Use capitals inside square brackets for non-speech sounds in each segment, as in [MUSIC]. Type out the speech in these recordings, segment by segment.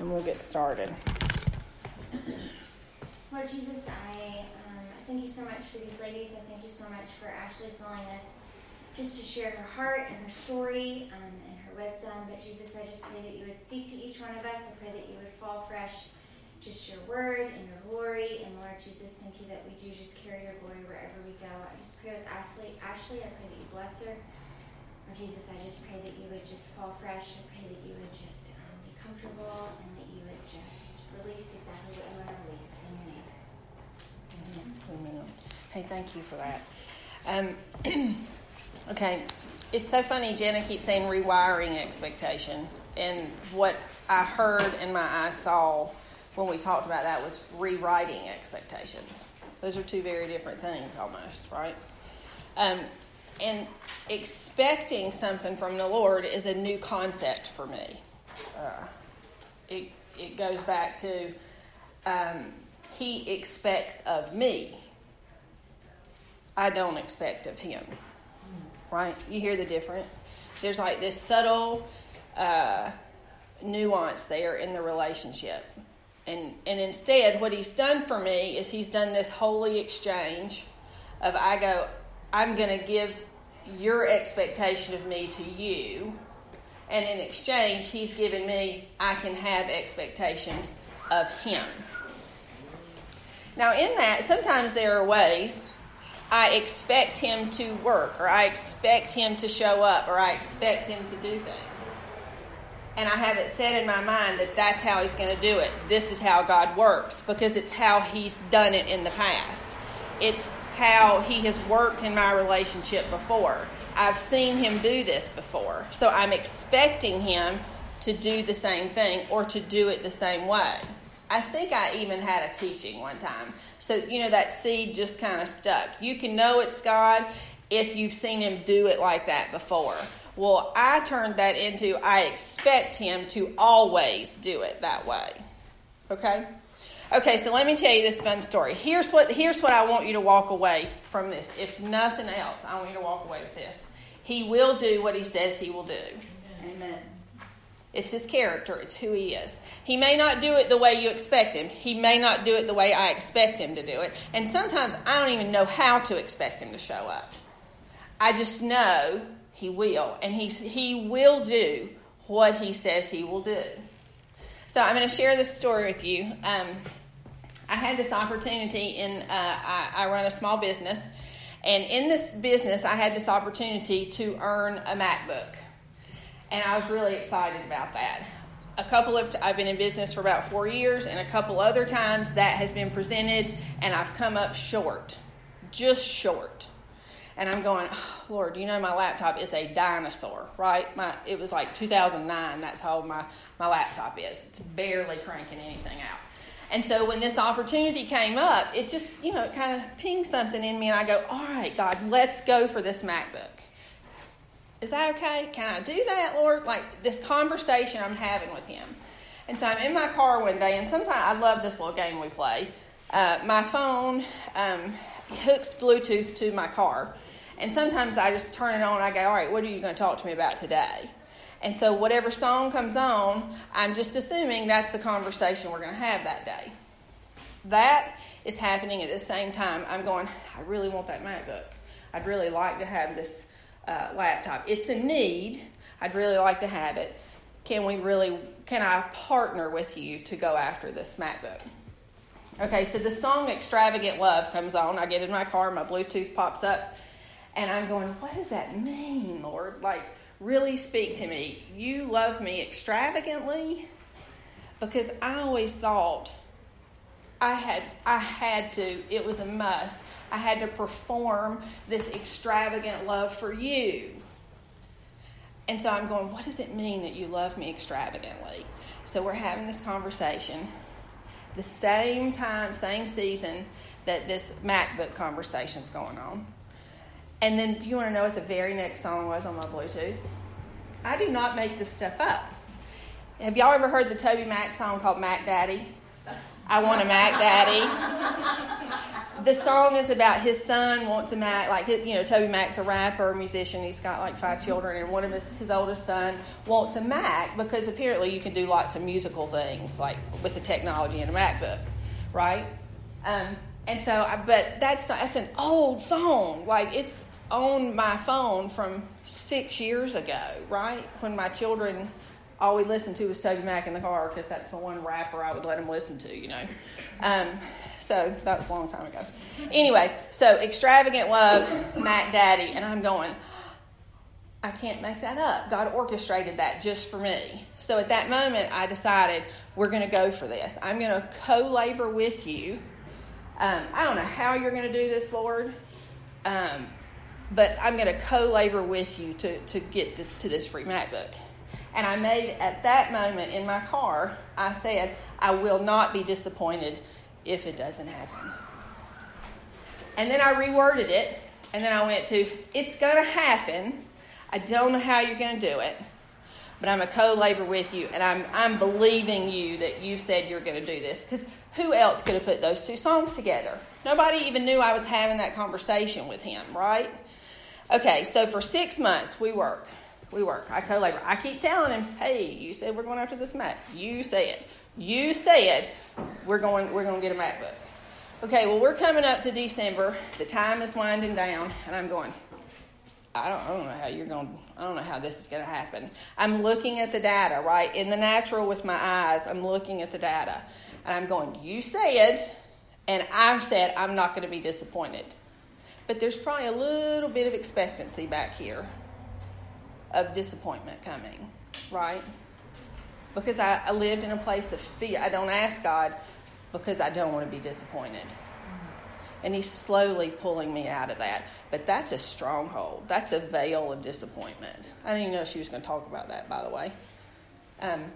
and we'll get started. Lord Jesus, I, um, thank you so much for these ladies. I thank you so much for Ashley's willingness just to share her heart and her story um, and her wisdom. But Jesus, I just pray that you would speak to each one of us. I pray that you would fall fresh just your word and your glory. And Lord Jesus, thank you that we do just carry your glory wherever we go. I just pray with Ashley. Ashley, I pray that you bless her. Lord Jesus, I just pray that you would just fall fresh. I pray that you would just comfortable and that you would just release exactly what you want to release in your. Amen. Amen. Hey, thank you for that. Um, [CLEARS THROAT] okay, it's so funny. Jenna keeps saying rewiring expectation, and what I heard and my eyes saw when we talked about that was rewriting expectations. Those are two very different things, almost, right? Um, and expecting something from the Lord is a new concept for me. Uh, it, it goes back to um, He expects of me. I don't expect of Him. Right? You hear the difference? There's like this subtle uh, nuance there in the relationship. And, and instead, what he's done for me is he's done this holy exchange of I go, I'm going to give your expectation of me to you. And in exchange, he's given me, I can have expectations of him. Now, in that, sometimes there are ways I expect him to work, or I expect him to show up, or I expect him to do things and I have it set in my mind that that's how he's going to do it. This is how God works because it's how he's done it in the past. It's how he has worked in my relationship before. I've seen him do this before. So I'm expecting him to do the same thing or to do it the same way. I think I even had a teaching one time. So, you know, that seed just kind of stuck. You can know it's God if you've seen him do it like that before. Well, I turned that into I expect him to always do it that way. Okay? Okay, so let me tell you this fun story. Here's what here's what I want you to walk away from this. If nothing else, I want you to walk away with this. He will do what he says he will do. Amen. It's his character, it's who he is. He may not do it the way you expect him. He may not do it the way I expect him to do it. And sometimes I don't even know how to expect him to show up. I just know he will. And he's, he will do what he says he will do. So I'm going to share this story with you. Um, I had this opportunity in, uh, I, I run a small business. And in this business, I had this opportunity to earn a MacBook. And I was really excited about that. A couple of, I've been in business for about four years, and a couple other times that has been presented, and I've come up short, just short and I'm going, oh, Lord, you know my laptop is a dinosaur, right? My it was like 2009. That's how old my my laptop is. It's barely cranking anything out. And so when this opportunity came up, it just you know it kind of pinged something in me, and I go, all right, God, let's go for this MacBook. Is that okay? Can I do that, Lord? Like this conversation I'm having with Him. And so I'm in my car one day, and sometimes I love this little game we play. Uh, my phone um, hooks Bluetooth to my car. And sometimes I just turn it on I go, all right, what are you going to talk to me about today? And so whatever song comes on, I'm just assuming that's the conversation we're going to have that day. That is happening at the same time. I'm going, I really want that MacBook. I'd really like to have this uh, laptop. It's a need. I'd really like to have it. Can we really, can I partner with you to go after this MacBook? Okay, so the song Extravagant Love comes on. I get in my car, my Bluetooth pops up, and I'm going, what does that mean, Lord? Like, really speak to me. You love me extravagantly? Because I always thought I had I had to, it was a must. I had to perform this extravagant love for you. And so I'm going, what does it mean that you love me extravagantly? So we're having this conversation. The same time, same season that this MacBook conversation's going on. And then you want to know what the very next song was on my Bluetooth? I do not make this stuff up. Have y'all ever heard the Toby Mac song called Mac Daddy? I want a Mac Daddy. the song is about his son wants a Mac, like his, you know, Toby Mac's a rapper, a musician. He's got like five children, and one of his his oldest son wants a Mac because apparently you can do lots of musical things like with the technology in a MacBook, right? Um, and so, I, but that's that's an old song. Like it's on my phone from six years ago, right? When my children all we listened to was Toby Mac in the car because that's the one rapper I would let them listen to, you know. Um, so that was a long time ago. Anyway, so extravagant love, Mac Daddy, and I'm going. I can't make that up. God orchestrated that just for me. So at that moment, I decided we're going to go for this. I'm going to co labor with you. Um, I don't know how you're going to do this, Lord, um, but I'm going to co labor with you to, to get this, to this free MacBook. And I made at that moment in my car, I said, I will not be disappointed if it doesn't happen. And then I reworded it, and then I went to, it's going to happen. I don't know how you're going to do it, but I'm a co labor with you, and I'm, I'm believing you that you said you're going to do this. Because who else could have put those two songs together? Nobody even knew I was having that conversation with him, right? Okay, so for six months we work we work. I co-labor. I keep telling him, "Hey, you said we're going after this Mac. You said, you said we're going, we're going to get a MacBook." Okay, well, we're coming up to December. The time is winding down, and I'm going. I don't, I don't know how you're going. I don't know how this is going to happen. I'm looking at the data, right? In the natural, with my eyes, I'm looking at the data, and I'm going. You said, and I said I'm not going to be disappointed. But there's probably a little bit of expectancy back here of disappointment coming, right? Because I, I lived in a place of fear. I don't ask God because I don't want to be disappointed. And He's slowly pulling me out of that. But that's a stronghold. That's a veil of disappointment. I didn't even know she was going to talk about that, by the way. Um,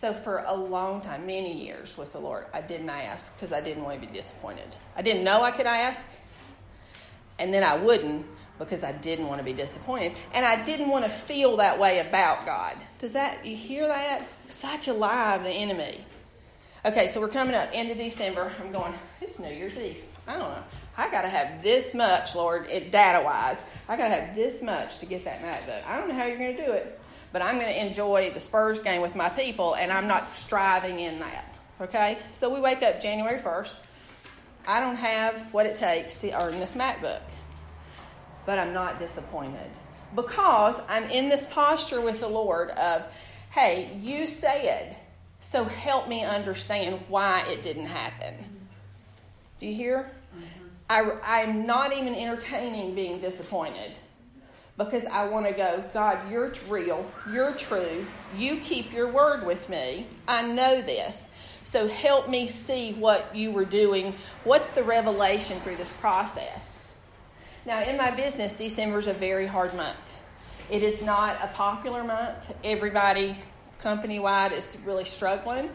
so, for a long time, many years with the Lord, I didn't ask because I didn't want to be disappointed. I didn't know I could ask, and then I wouldn't because I didn't want to be disappointed. And I didn't want to feel that way about God. Does that, you hear that? Such a lie of the enemy. Okay, so we're coming up into December. I'm going, it's New Year's Eve. I don't know. I got to have this much, Lord, it data wise. I got to have this much to get that MacBook. I don't know how you're to do it, but I'm to enjoy the Spurs game with my people, and I'm not striving in that. Okay? So we wake up January 1st. I don't have what it takes to earn this MacBook but I'm not disappointed because I'm in this posture with the Lord of, hey, you said, so help me understand why it didn't happen. Do you hear? Mm-hmm. I, I'm not even entertaining being disappointed because I want to go, God, you're real, you're true, you keep your word with me. I know this. So help me see what you were doing. What's the revelation through this process? Now, in my business, December is a very hard month. It is not a popular month. Everybody, company wide, is really struggling.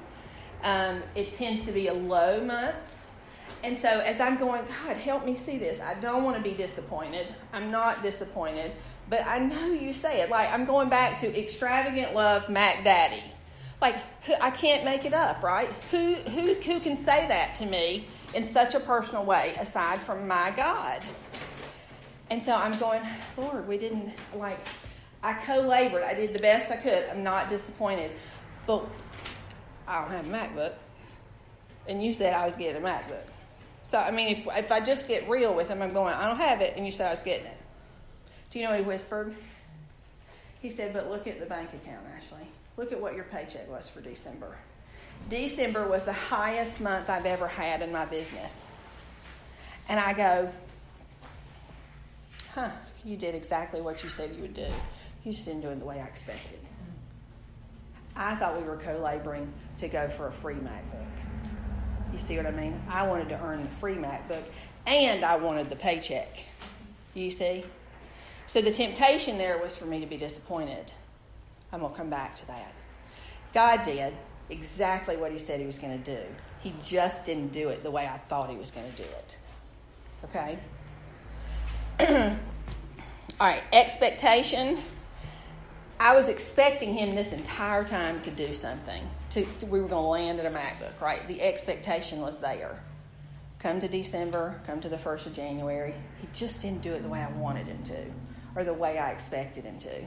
Um, it tends to be a low month. And so, as I'm going, God, help me see this. I don't want to be disappointed. I'm not disappointed. But I know you say it. Like, I'm going back to extravagant love, Mac Daddy. Like, I can't make it up, right? Who, who, who can say that to me in such a personal way aside from my God? And so I'm going, Lord, we didn't like, I co labored. I did the best I could. I'm not disappointed. But I don't have a MacBook. And you said I was getting a MacBook. So, I mean, if, if I just get real with him, I'm going, I don't have it. And you said I was getting it. Do you know what he whispered? He said, But look at the bank account, Ashley. Look at what your paycheck was for December. December was the highest month I've ever had in my business. And I go, huh, you did exactly what you said you would do. You just didn't do it the way I expected. I thought we were co laboring to go for a free MacBook. You see what I mean? I wanted to earn the free MacBook and I wanted the paycheck. You see? So the temptation there was for me to be disappointed. I'm going to come back to that. God did exactly what He said He was going to do. He just didn't do it the way I thought He was going to do it. Okay? [CLEARS THROAT] All right, expectation. I was expecting him this entire time to do something. To, to we were going to land at a MacBook, right? The expectation was there. Come to December, come to the 1st of January. He just didn't do it the way I wanted him to or the way I expected him to.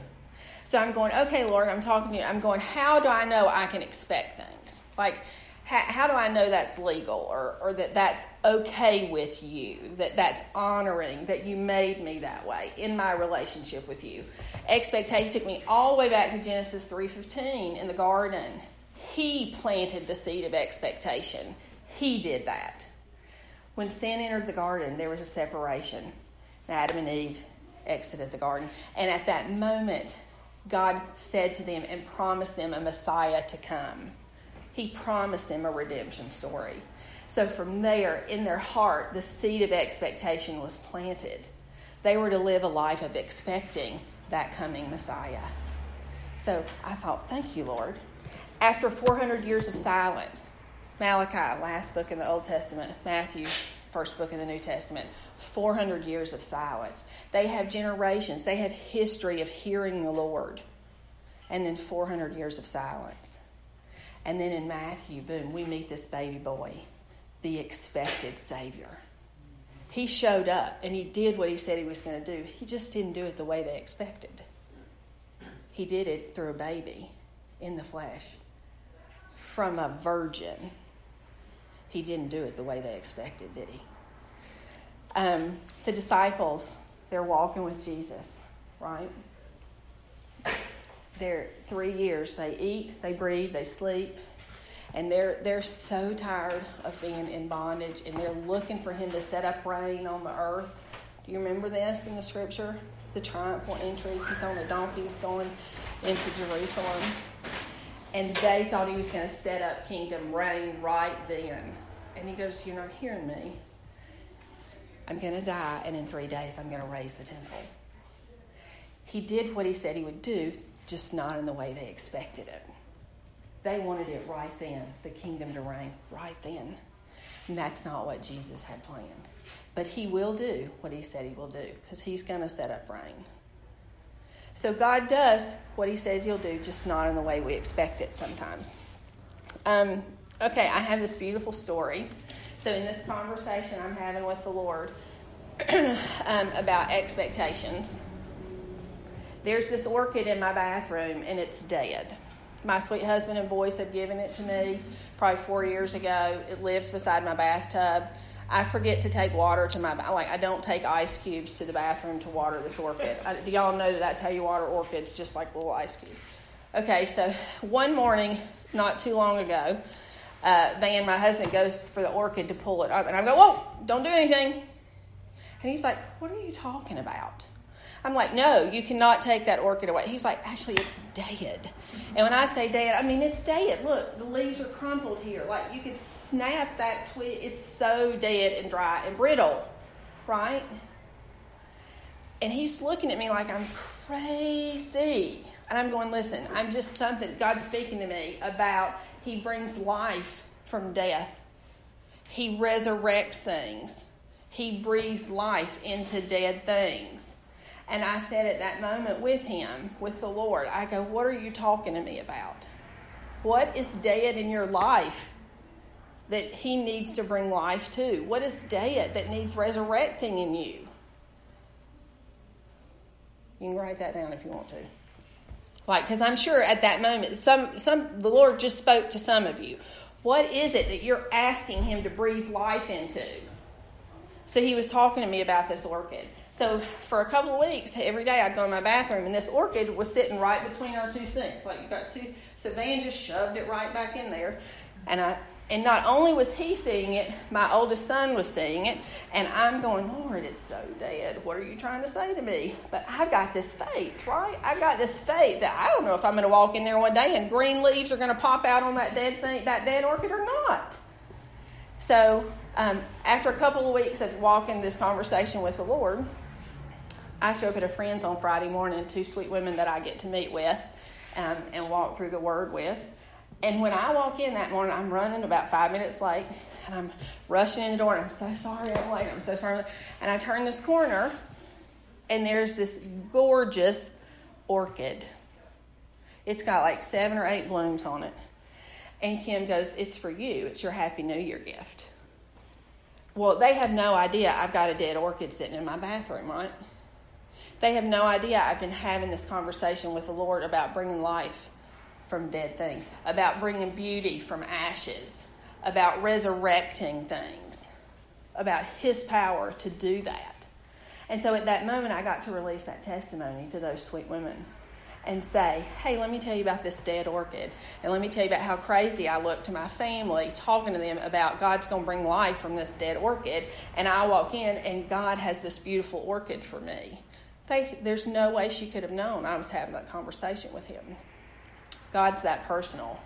So I'm going, okay, Lord, I'm talking to you. I'm going, how do I know I can expect things? Like, how, how do I know that's legal or, or that that's okay with you, that that's honoring, that you made me that way in my relationship with you? Expectation took me all the way back to Genesis 3.15 in the garden. He planted the seed of expectation. He did that. When sin entered the garden, there was a separation. Adam and Eve exited the garden. And at that moment, God said to them and promised them a Messiah to come. He promised them a redemption story. So from there, in their heart, the seed of expectation was planted. They were to live a life of expecting that coming Messiah. So I thought, thank you, Lord. After 400 years of silence, Malachi, last book in the Old Testament, Matthew, first book in the New Testament, 400 years of silence. They have generations, they have history of hearing the Lord, and then 400 years of silence. And then in Matthew, boom, we meet this baby boy, the expected Savior. He showed up and he did what he said he was going to do. He just didn't do it the way they expected. He did it through a baby in the flesh from a virgin he didn't do it the way they expected, did he? Um, the disciples, they're walking with Jesus, right? They're three years. They eat, they breathe, they sleep, and they're they're so tired of being in bondage, and they're looking for him to set up reign on the earth. Do you remember this in the scripture? The triumphal entry. He's on the donkeys going into Jerusalem and they thought he was going to set up kingdom reign right then. And he goes, You're not hearing me. I'm going to die, and in three days, I'm going to raise the temple. He did what he said he would do, just not in the way they expected it. They wanted it right then, the kingdom to reign right then. And that's not what Jesus had planned. But he will do what he said he will do, because he's going to set up reign. So God does what He says He'll do, just not in the way we expect it sometimes. Um, okay, I have this beautiful story. So, in this conversation I'm having with the Lord [CLEARS THROAT] um, about expectations, there's this orchid in my bathroom and it's dead. My sweet husband and boys have given it to me probably four years ago. It lives beside my bathtub. I forget to take water to my like I don't take ice cubes to the bathroom to water this orchid. I, do y'all know that that's how you water orchids, just like little ice cubes? Okay, so one morning, not too long ago, uh, Van, my husband, goes for the orchid to pull it up, and I go, "Whoa! Don't do anything." And he's like, "What are you talking about?" I'm like, "No, you cannot take that orchid away." He's like, "Actually, it's dead." And when I say dead, I mean it's dead. Look, the leaves are crumpled here. Like you can snap that twig. It's so dead and dry and brittle, right? And he's looking at me like I'm crazy. And I'm going, listen, I'm just something, God's speaking to me about He brings life from death. He resurrects things. He breathes life into dead things. And I said at that moment with him, with the Lord, I go, What are you talking to me about? What is dead in your life that he needs to bring life to? What is dead that needs resurrecting in you? You can write that down if you want to. Like, because I'm sure at that moment, some, some, the Lord just spoke to some of you. What is it that you're asking Him to breathe life into? So He was talking to me about this orchid. So for a couple of weeks, every day I'd go in my bathroom, and this orchid was sitting right between our two sinks. Like you got two. So Van just shoved it right back in there, and I and not only was he seeing it, my oldest son was seeing it. And I'm going, Lord, it's so dead. What are you trying to say to me? But I've got this faith, right? I've got this faith that I don't know if I'm going to walk in there one day and green leaves are going to pop out on that dead thing, that dead orchid or not. So um, after a couple of weeks of walking this conversation with the Lord, I show up at a friend's on Friday morning, two sweet women that I get to meet with um, and walk through the Word with. And when I walk in that morning, I'm running about five minutes late, and I'm rushing in the door, and I'm so sorry I'm late. I'm so sorry. And I turn this corner, and there's this gorgeous orchid. It's got like seven or eight blooms on it. And Kim goes, It's for you. It's your Happy New Year gift. Well, they have no idea I've got a dead orchid sitting in my bathroom, right? They have no idea I've been having this conversation with the Lord about bringing life from dead things, about bringing beauty from ashes, about resurrecting things, about His power to do that. And so at that moment, I got to release that testimony to those sweet women and say, hey, let me tell you about this dead orchid. And let me tell you about how crazy I look to my family talking to them about God's going to bring life from this dead orchid. And I walk in, and God has this beautiful orchid for me. They, there's no way she could have known I was having that conversation with him. God's that personal.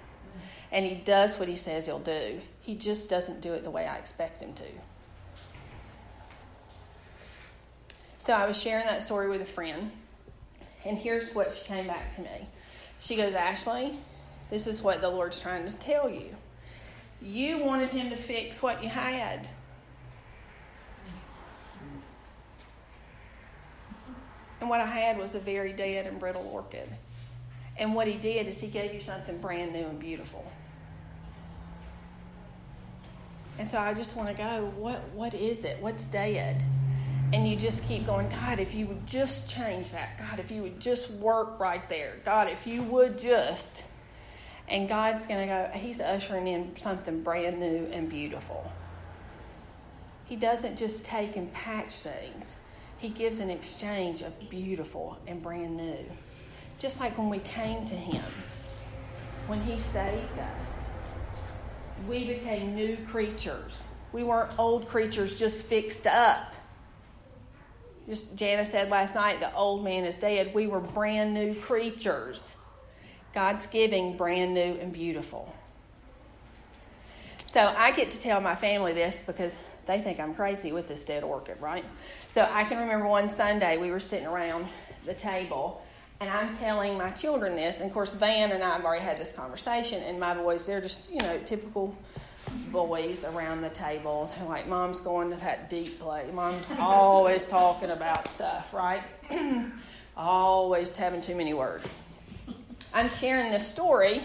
And he does what he says he'll do. He just doesn't do it the way I expect him to. So I was sharing that story with a friend and here's what she came back to me. She goes, Ashley, this is what the Lord's trying to tell you. You wanted Him to fix what you had. And what I had was a very dead and brittle orchid. And what He did is He gave you something brand new and beautiful. And so I just want to go, what, what is it? What's dead? and you just keep going, God, if you would just change that, God, if you would just work right there, God, if you would just. And God's going to go, He's ushering in something brand new and beautiful. He doesn't just take and patch things, He gives an exchange of beautiful and brand new. Just like when we came to Him, when He saved us, we became new creatures. We weren't old creatures just fixed up just Jana said last night, the old man is dead. We were brand new creatures. God's giving brand new and beautiful. So I get to tell my family this because they think I'm crazy with this dead orchid, right? So I can remember one Sunday we were sitting around the table and I'm telling my children this. And of course, Van and I have already had this conversation, and my boys, they're just, you know, typical boys around the table. They're like, Mom's going to that deep place. Mom's always talking about stuff, right? [CLEARS THROAT] always having too many words. I'm sharing this story,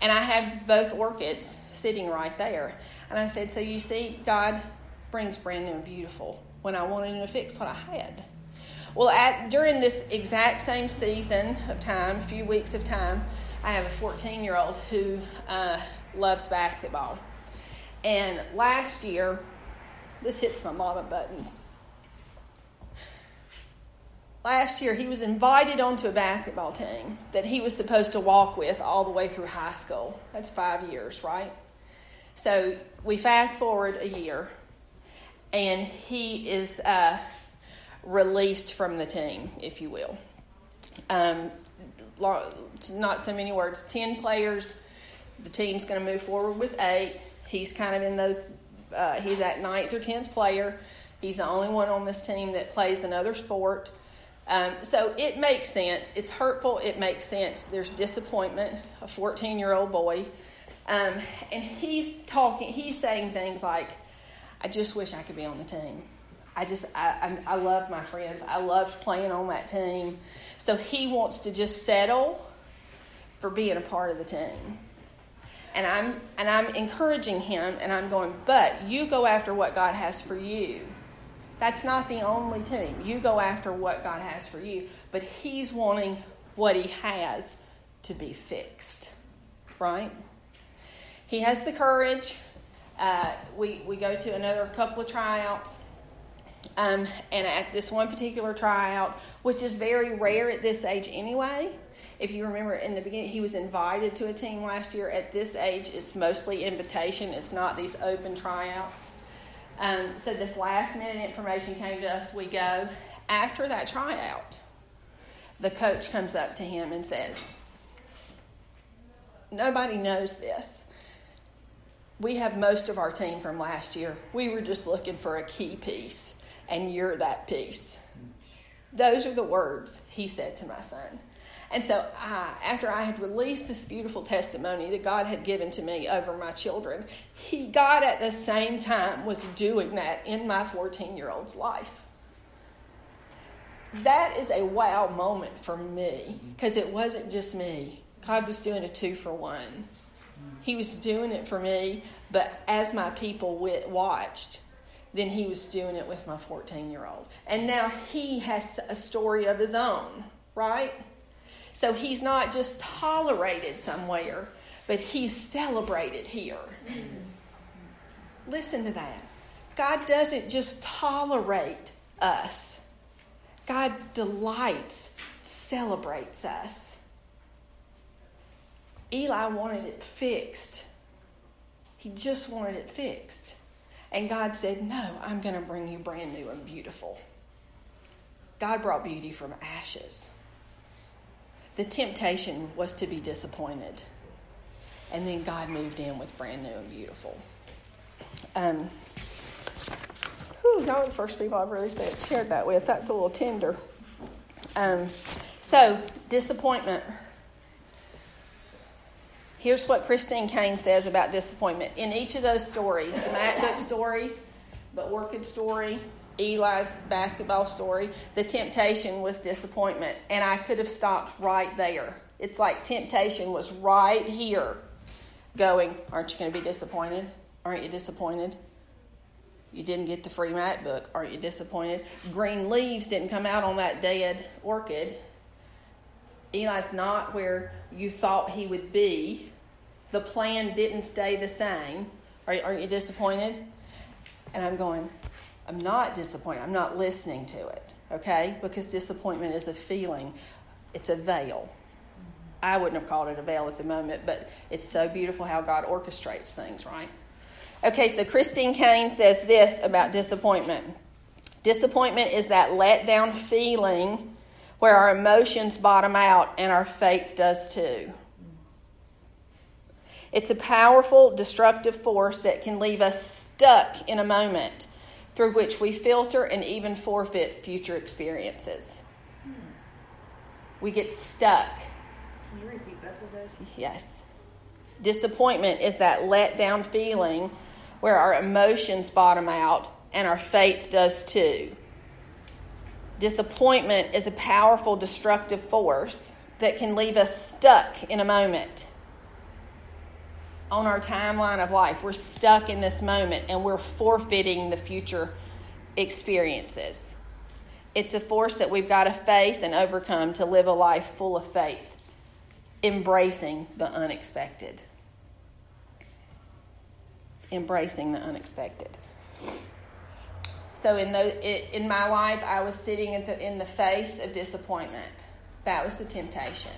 and I have both orchids sitting right there. And I said, So you see, God brings brand new and beautiful when I wanted to fix what I had. Well, at, during this exact same season of time, a few weeks of time, I have a 14 year old who uh, loves basketball. And last year, this hits my mama buttons. Last year, he was invited onto a basketball team that he was supposed to walk with all the way through high school. That's five years, right? So we fast forward a year, and he is uh, released from the team, if you will. Um, not so many words. Ten players. The team's going to move forward with eight. He's kind of in those, uh, he's at ninth or tenth player. He's the only one on this team that plays another sport. Um, so it makes sense. It's hurtful. It makes sense. There's disappointment. A 14 year old boy. Um, and he's talking, he's saying things like, I just wish I could be on the team. I just, I, I, I love my friends. I loved playing on that team. So he wants to just settle for being a part of the team and I'm and I'm encouraging him and I'm going, but you go after what God has for you. That's not the only team. You go after what God has for you, but he's wanting what he has to be fixed. Right? He has the courage. Uh, we, we go to another couple of tryouts. Um, and at this one particular tryout, which is very rare at this age anyway, if you remember in the beginning, he was invited to a team last year. At this age, it's mostly invitation, it's not these open tryouts. Um, so, this last minute information came to us. We go. After that tryout, the coach comes up to him and says, Nobody knows this. We have most of our team from last year. We were just looking for a key piece, and you're that piece. Those are the words he said to my son. And so, I, after I had released this beautiful testimony that God had given to me over my children, He, God, at the same time, was doing that in my 14 year old's life. That is a wow moment for me because it wasn't just me. God was doing a two for one. He was doing it for me, but as my people watched, than he was doing it with my 14 year old. And now he has a story of his own, right? So he's not just tolerated somewhere, but he's celebrated here. Listen to that. God doesn't just tolerate us, God delights, celebrates us. Eli wanted it fixed. He just wanted it fixed. And God said, No, I'm going to bring you brand new and beautiful. God brought beauty from ashes. The temptation was to be disappointed. And then God moved in with brand new and beautiful. Um, whew, y'all are the first people I've really shared that with. That's a little tender. Um, so, disappointment. Here's what Christine Caine says about disappointment. In each of those stories, the MacBook story, the orchid story, Eli's basketball story, the temptation was disappointment. And I could have stopped right there. It's like temptation was right here going, Aren't you going to be disappointed? Aren't you disappointed? You didn't get the free MacBook. Aren't you disappointed? Green leaves didn't come out on that dead orchid. Eli's not where you thought he would be. The plan didn't stay the same. Aren't you disappointed? And I'm going, I'm not disappointed. I'm not listening to it, okay? Because disappointment is a feeling, it's a veil. I wouldn't have called it a veil at the moment, but it's so beautiful how God orchestrates things, right? Okay, so Christine Caine says this about disappointment disappointment is that let down feeling where our emotions bottom out and our faith does too. It's a powerful, destructive force that can leave us stuck in a moment through which we filter and even forfeit future experiences. We get stuck. Can you repeat both of those? Yes. Disappointment is that let down feeling where our emotions bottom out and our faith does too. Disappointment is a powerful, destructive force that can leave us stuck in a moment. On our timeline of life, we're stuck in this moment and we're forfeiting the future experiences. It's a force that we've got to face and overcome to live a life full of faith, embracing the unexpected. Embracing the unexpected. So in the, in my life, I was sitting in the, in the face of disappointment. That was the temptation.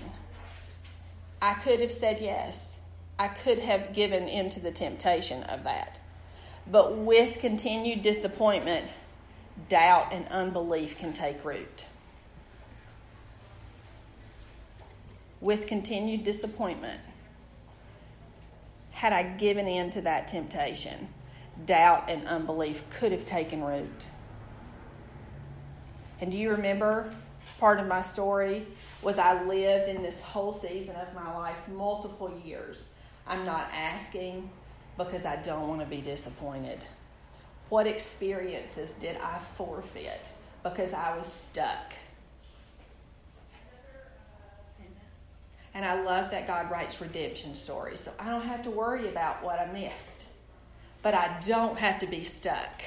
I could have said yes. I could have given into the temptation of that. But with continued disappointment, doubt and unbelief can take root. With continued disappointment, had I given in to that temptation, doubt and unbelief could have taken root. And do you remember part of my story was I lived in this whole season of my life multiple years. I'm not asking because I don't want to be disappointed. What experiences did I forfeit because I was stuck? And I love that God writes redemption stories, so I don't have to worry about what I missed but I don't have to be stuck.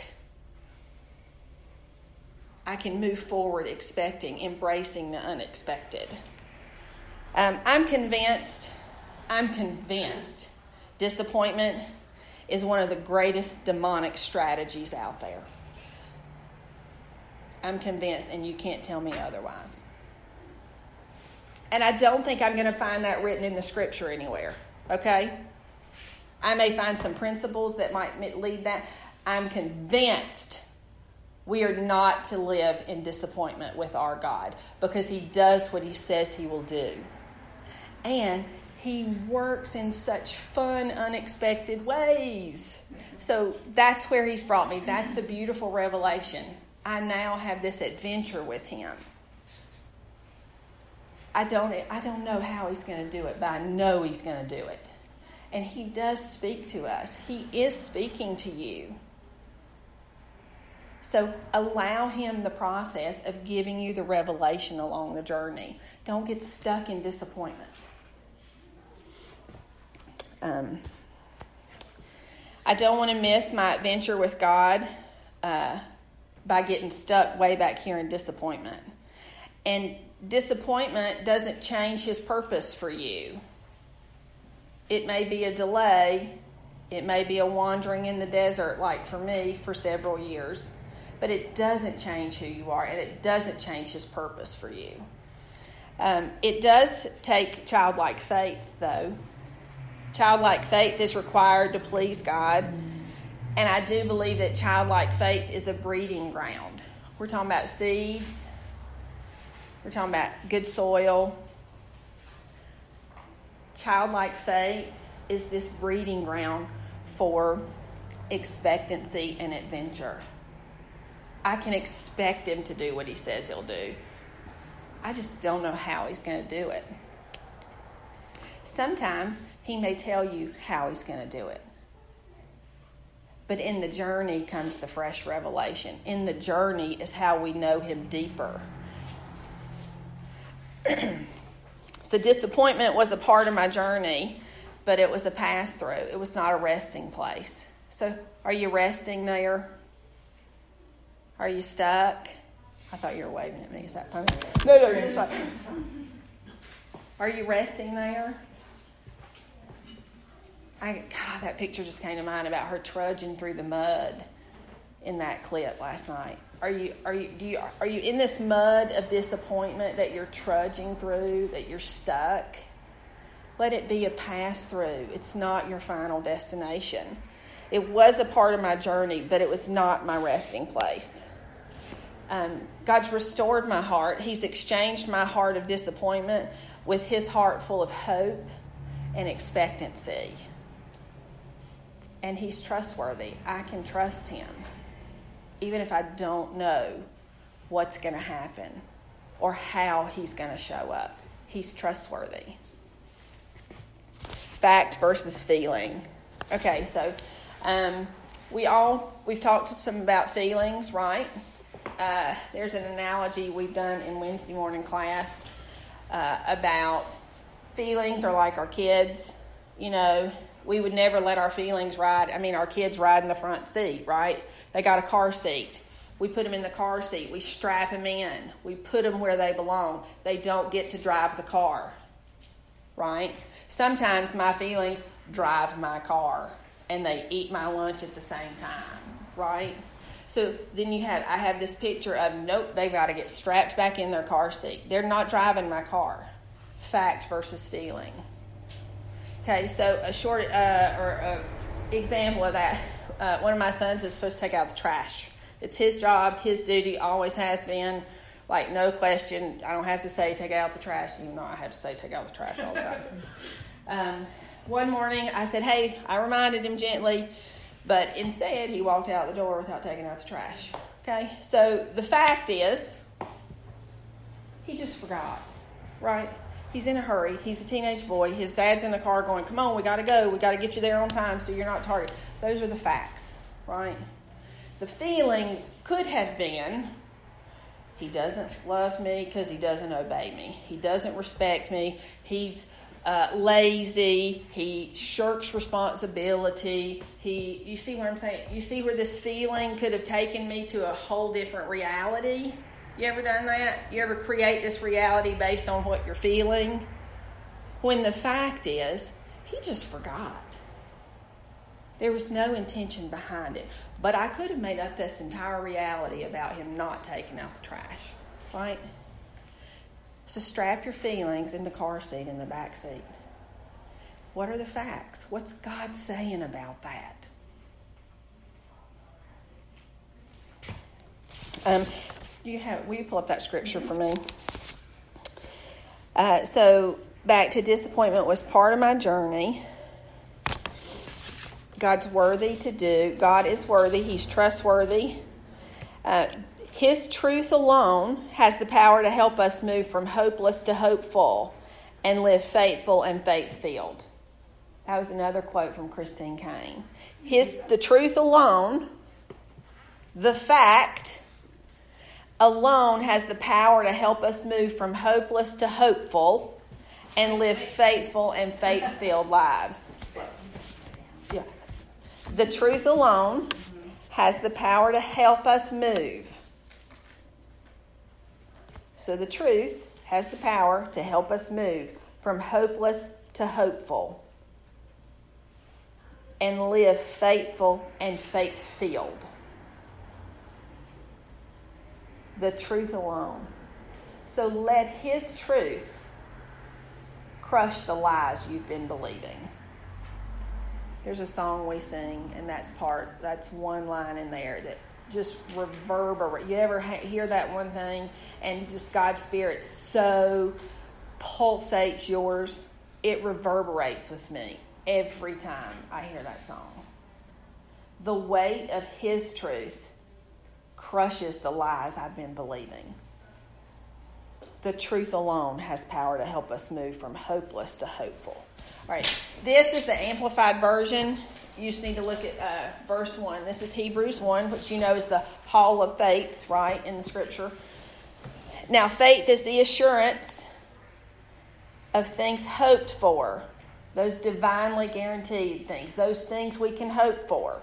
I can move forward expecting, embracing the unexpected. Um, I'm convinced, I'm convinced disappointment is one of the greatest demonic strategies out there. I'm convinced, and you can't tell me otherwise. And I don't think I'm going to find that written in the scripture anywhere, okay? I may find some principles that might lead that. I'm convinced we are not to live in disappointment with our God because He does what He says He will do. And He works in such fun, unexpected ways. So that's where He's brought me. That's the beautiful revelation. I now have this adventure with Him. I don't, I don't know how He's going to do it, but I know He's going to do it. And He does speak to us, He is speaking to you. So allow Him the process of giving you the revelation along the journey. Don't get stuck in disappointment. Um, I don't want to miss my adventure with God uh, by getting stuck way back here in disappointment. And disappointment doesn't change his purpose for you. It may be a delay, it may be a wandering in the desert, like for me, for several years, but it doesn't change who you are and it doesn't change his purpose for you. Um, it does take childlike faith, though. Childlike faith is required to please God. And I do believe that childlike faith is a breeding ground. We're talking about seeds, we're talking about good soil. Childlike faith is this breeding ground for expectancy and adventure. I can expect him to do what he says he'll do. I just don't know how he's going to do it. Sometimes he may tell you how he's going to do it. But in the journey comes the fresh revelation. In the journey is how we know him deeper. [CLEARS THROAT] so, disappointment was a part of my journey, but it was a pass through. It was not a resting place. So, are you resting there? Are you stuck? I thought you were waving at me. Is that funny? No, no, it's fine. Are you resting there? I, God, that picture just came to mind about her trudging through the mud in that clip last night. Are you, are you, do you, are you in this mud of disappointment that you're trudging through, that you're stuck? Let it be a pass through. It's not your final destination. It was a part of my journey, but it was not my resting place. Um, God's restored my heart. He's exchanged my heart of disappointment with His heart full of hope and expectancy. And He's trustworthy. I can trust Him, even if I don't know what's going to happen or how He's going to show up. He's trustworthy. Fact versus feeling. Okay, so um, we all we've talked some about feelings, right? uh, there's an analogy we've done in Wednesday morning class uh, about feelings are like our kids. You know, we would never let our feelings ride. I mean, our kids ride in the front seat, right? They got a car seat. We put them in the car seat. We strap them in. We put them where they belong. They don't get to drive the car, right? Sometimes my feelings drive my car and they eat my lunch at the same time, right? So then you have, I have this picture of, nope, they've got to get strapped back in their car seat. They're not driving my car. Fact versus feeling. Okay, so a short uh, or a example of that. Uh, one of my sons is supposed to take out the trash. It's his job, his duty, always has been. Like no question, I don't have to say take out the trash, even though I have to say take out the trash all the time. [LAUGHS] um, one morning, I said, "Hey," I reminded him gently but instead, he walked out the door without taking out the trash. Okay? So the fact is, he just forgot, right? He's in a hurry. He's a teenage boy. His dad's in the car going, Come on, we got to go. We got to get you there on time so you're not tardy. Those are the facts, right? The feeling could have been, He doesn't love me because he doesn't obey me. He doesn't respect me. He's uh, lazy. He shirks responsibility. He, you see what I'm saying? You see where this feeling could have taken me to a whole different reality? You ever done that? You ever create this reality based on what you're feeling? When the fact is, he just forgot. There was no intention behind it. But I could have made up this entire reality about him not taking out the trash, right? So strap your feelings in the car seat in the back seat. What are the facts? What's God saying about that? Um, you have? Will you pull up that scripture for me? Uh, so back to disappointment was part of my journey. God's worthy to do. God is worthy. He's trustworthy. Uh, his truth alone has the power to help us move from hopeless to hopeful and live faithful and faith filled. That was another quote from Christine Caine. His the truth alone, the fact alone has the power to help us move from hopeless to hopeful and live faithful and faith filled lives. Yeah. The truth alone has the power to help us move. So the truth has the power to help us move from hopeless to hopeful and live faithful and faith filled. The truth alone. So let His truth crush the lies you've been believing. There's a song we sing, and that's part, that's one line in there that just reverberate. You ever hear that one thing, and just God's Spirit so pulsates yours? It reverberates with me every time I hear that song. The weight of His truth crushes the lies I've been believing the truth alone has power to help us move from hopeless to hopeful. All right, this is the amplified version. You just need to look at uh, verse 1. This is Hebrews 1, which you know is the hall of faith, right, in the scripture. Now, faith is the assurance of things hoped for, those divinely guaranteed things, those things we can hope for,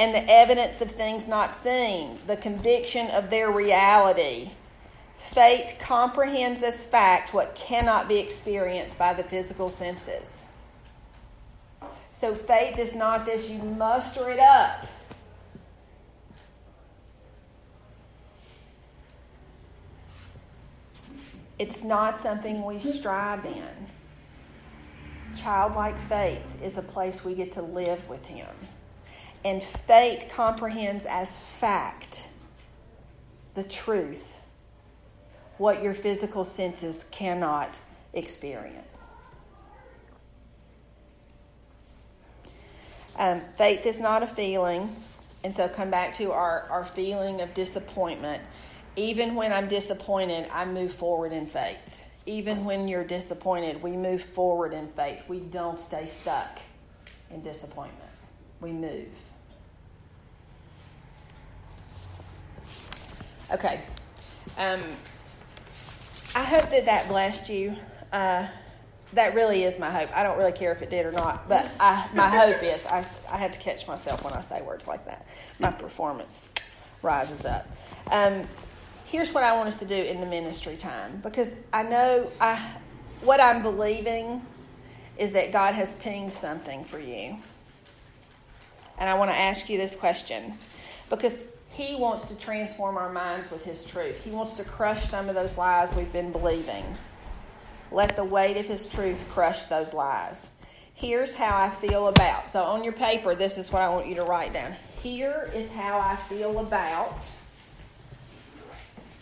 and the evidence of things not seen, the conviction of their reality Faith comprehends as fact what cannot be experienced by the physical senses. So faith is not this, you muster it up. It's not something we strive in. Childlike faith is a place we get to live with Him. And faith comprehends as fact the truth what your physical senses cannot experience. Um, faith is not a feeling, and so come back to our, our feeling of disappointment. Even when I'm disappointed, I move forward in faith. Even when you're disappointed, we move forward in faith. We don't stay stuck in disappointment, we move. Okay. Um, I hope that that blessed you. Uh, that really is my hope. I don't really care if it did or not, but I, my [LAUGHS] hope is I, I have to catch myself when I say words like that. My performance rises up. Um, here's what I want us to do in the ministry time because I know I, what I'm believing is that God has pinged something for you. And I want to ask you this question because he wants to transform our minds with His truth. He wants to crush some of those lies we've been believing. Let the weight of His truth crush those lies. Here's how I feel about. So on your paper, this is what I want you to write down. Here is how I feel about.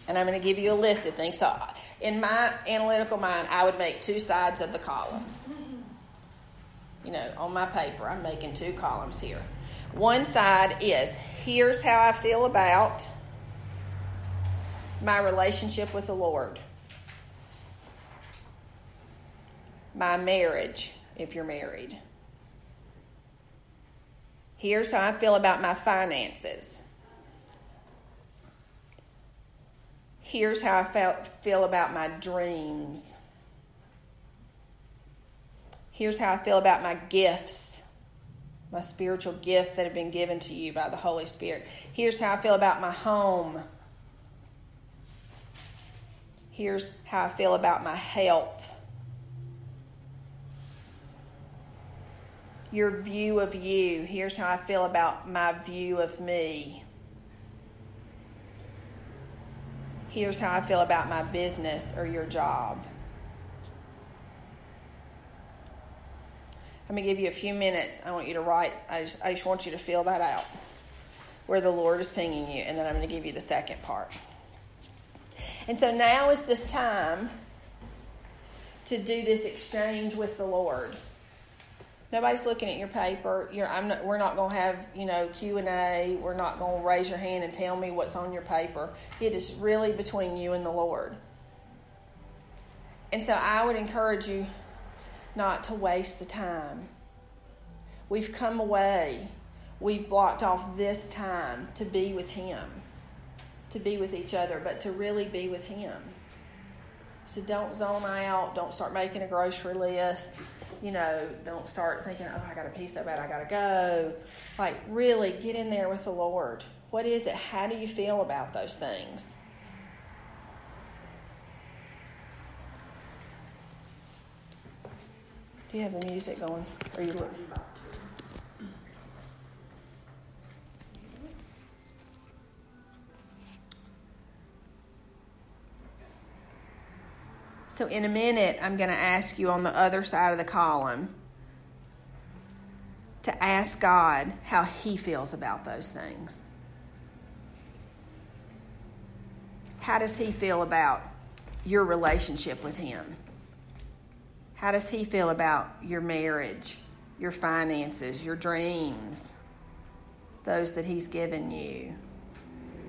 And I'm going to give you a list of things. So in my analytical mind, I would make two sides of the column. You know, on my paper, I'm making two columns here. One side is here's how I feel about my relationship with the Lord, my marriage, if you're married. Here's how I feel about my finances. Here's how I felt, feel about my dreams. Here's how I feel about my gifts my spiritual gifts that have been given to you by the Holy Spirit. Here's how I feel about my home. Here's how I feel about my health. Your view of you. Here's how I feel about my view of me. Here's how I feel about my business or your job. I'm going to give you a few minutes. I want you to write, I just, I just want you to fill that out where the Lord is pinging you, and then I'm going to give you the second part. And so now is this time to do this exchange with the Lord. Nobody's looking at your paper. You're, I'm not, we're not going to have, you know, Q and A. We're not going to raise your hand and tell me what's on your paper. It is really between you and the Lord. And so I would encourage you not to waste the time. We've come away, we've blocked off this time to be with Him, to be with each other, but to really be with Him. So don't zone out, don't start making a grocery list. you know, don't start thinking, oh, I got to pee so bad, I got to go. Like, really get in there with the Lord. What is it? How do you feel about those things? Do you have the music going? Are you looking? So, in a minute, I'm going to ask you on the other side of the column to ask God how He feels about those things. How does He feel about your relationship with Him? How does He feel about your marriage, your finances, your dreams, those that He's given you?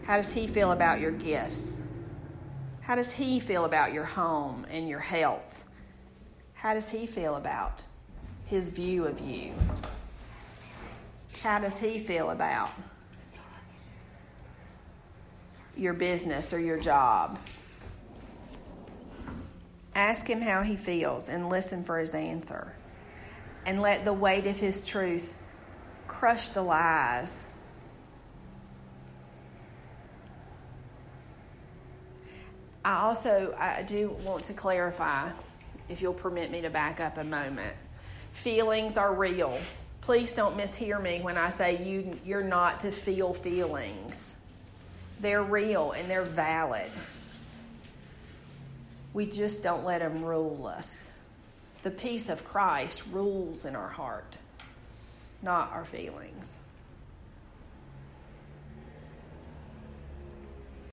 How does He feel about your gifts? How does He feel about your home and your health? How does He feel about His view of you? How does He feel about your business or your job? Ask him how he feels and listen for his answer. And let the weight of his truth crush the lies. I also I do want to clarify, if you'll permit me to back up a moment. Feelings are real. Please don't mishear me when I say you you're not to feel feelings. They're real and they're valid. We just don't let them rule us. The peace of Christ rules in our heart, not our feelings.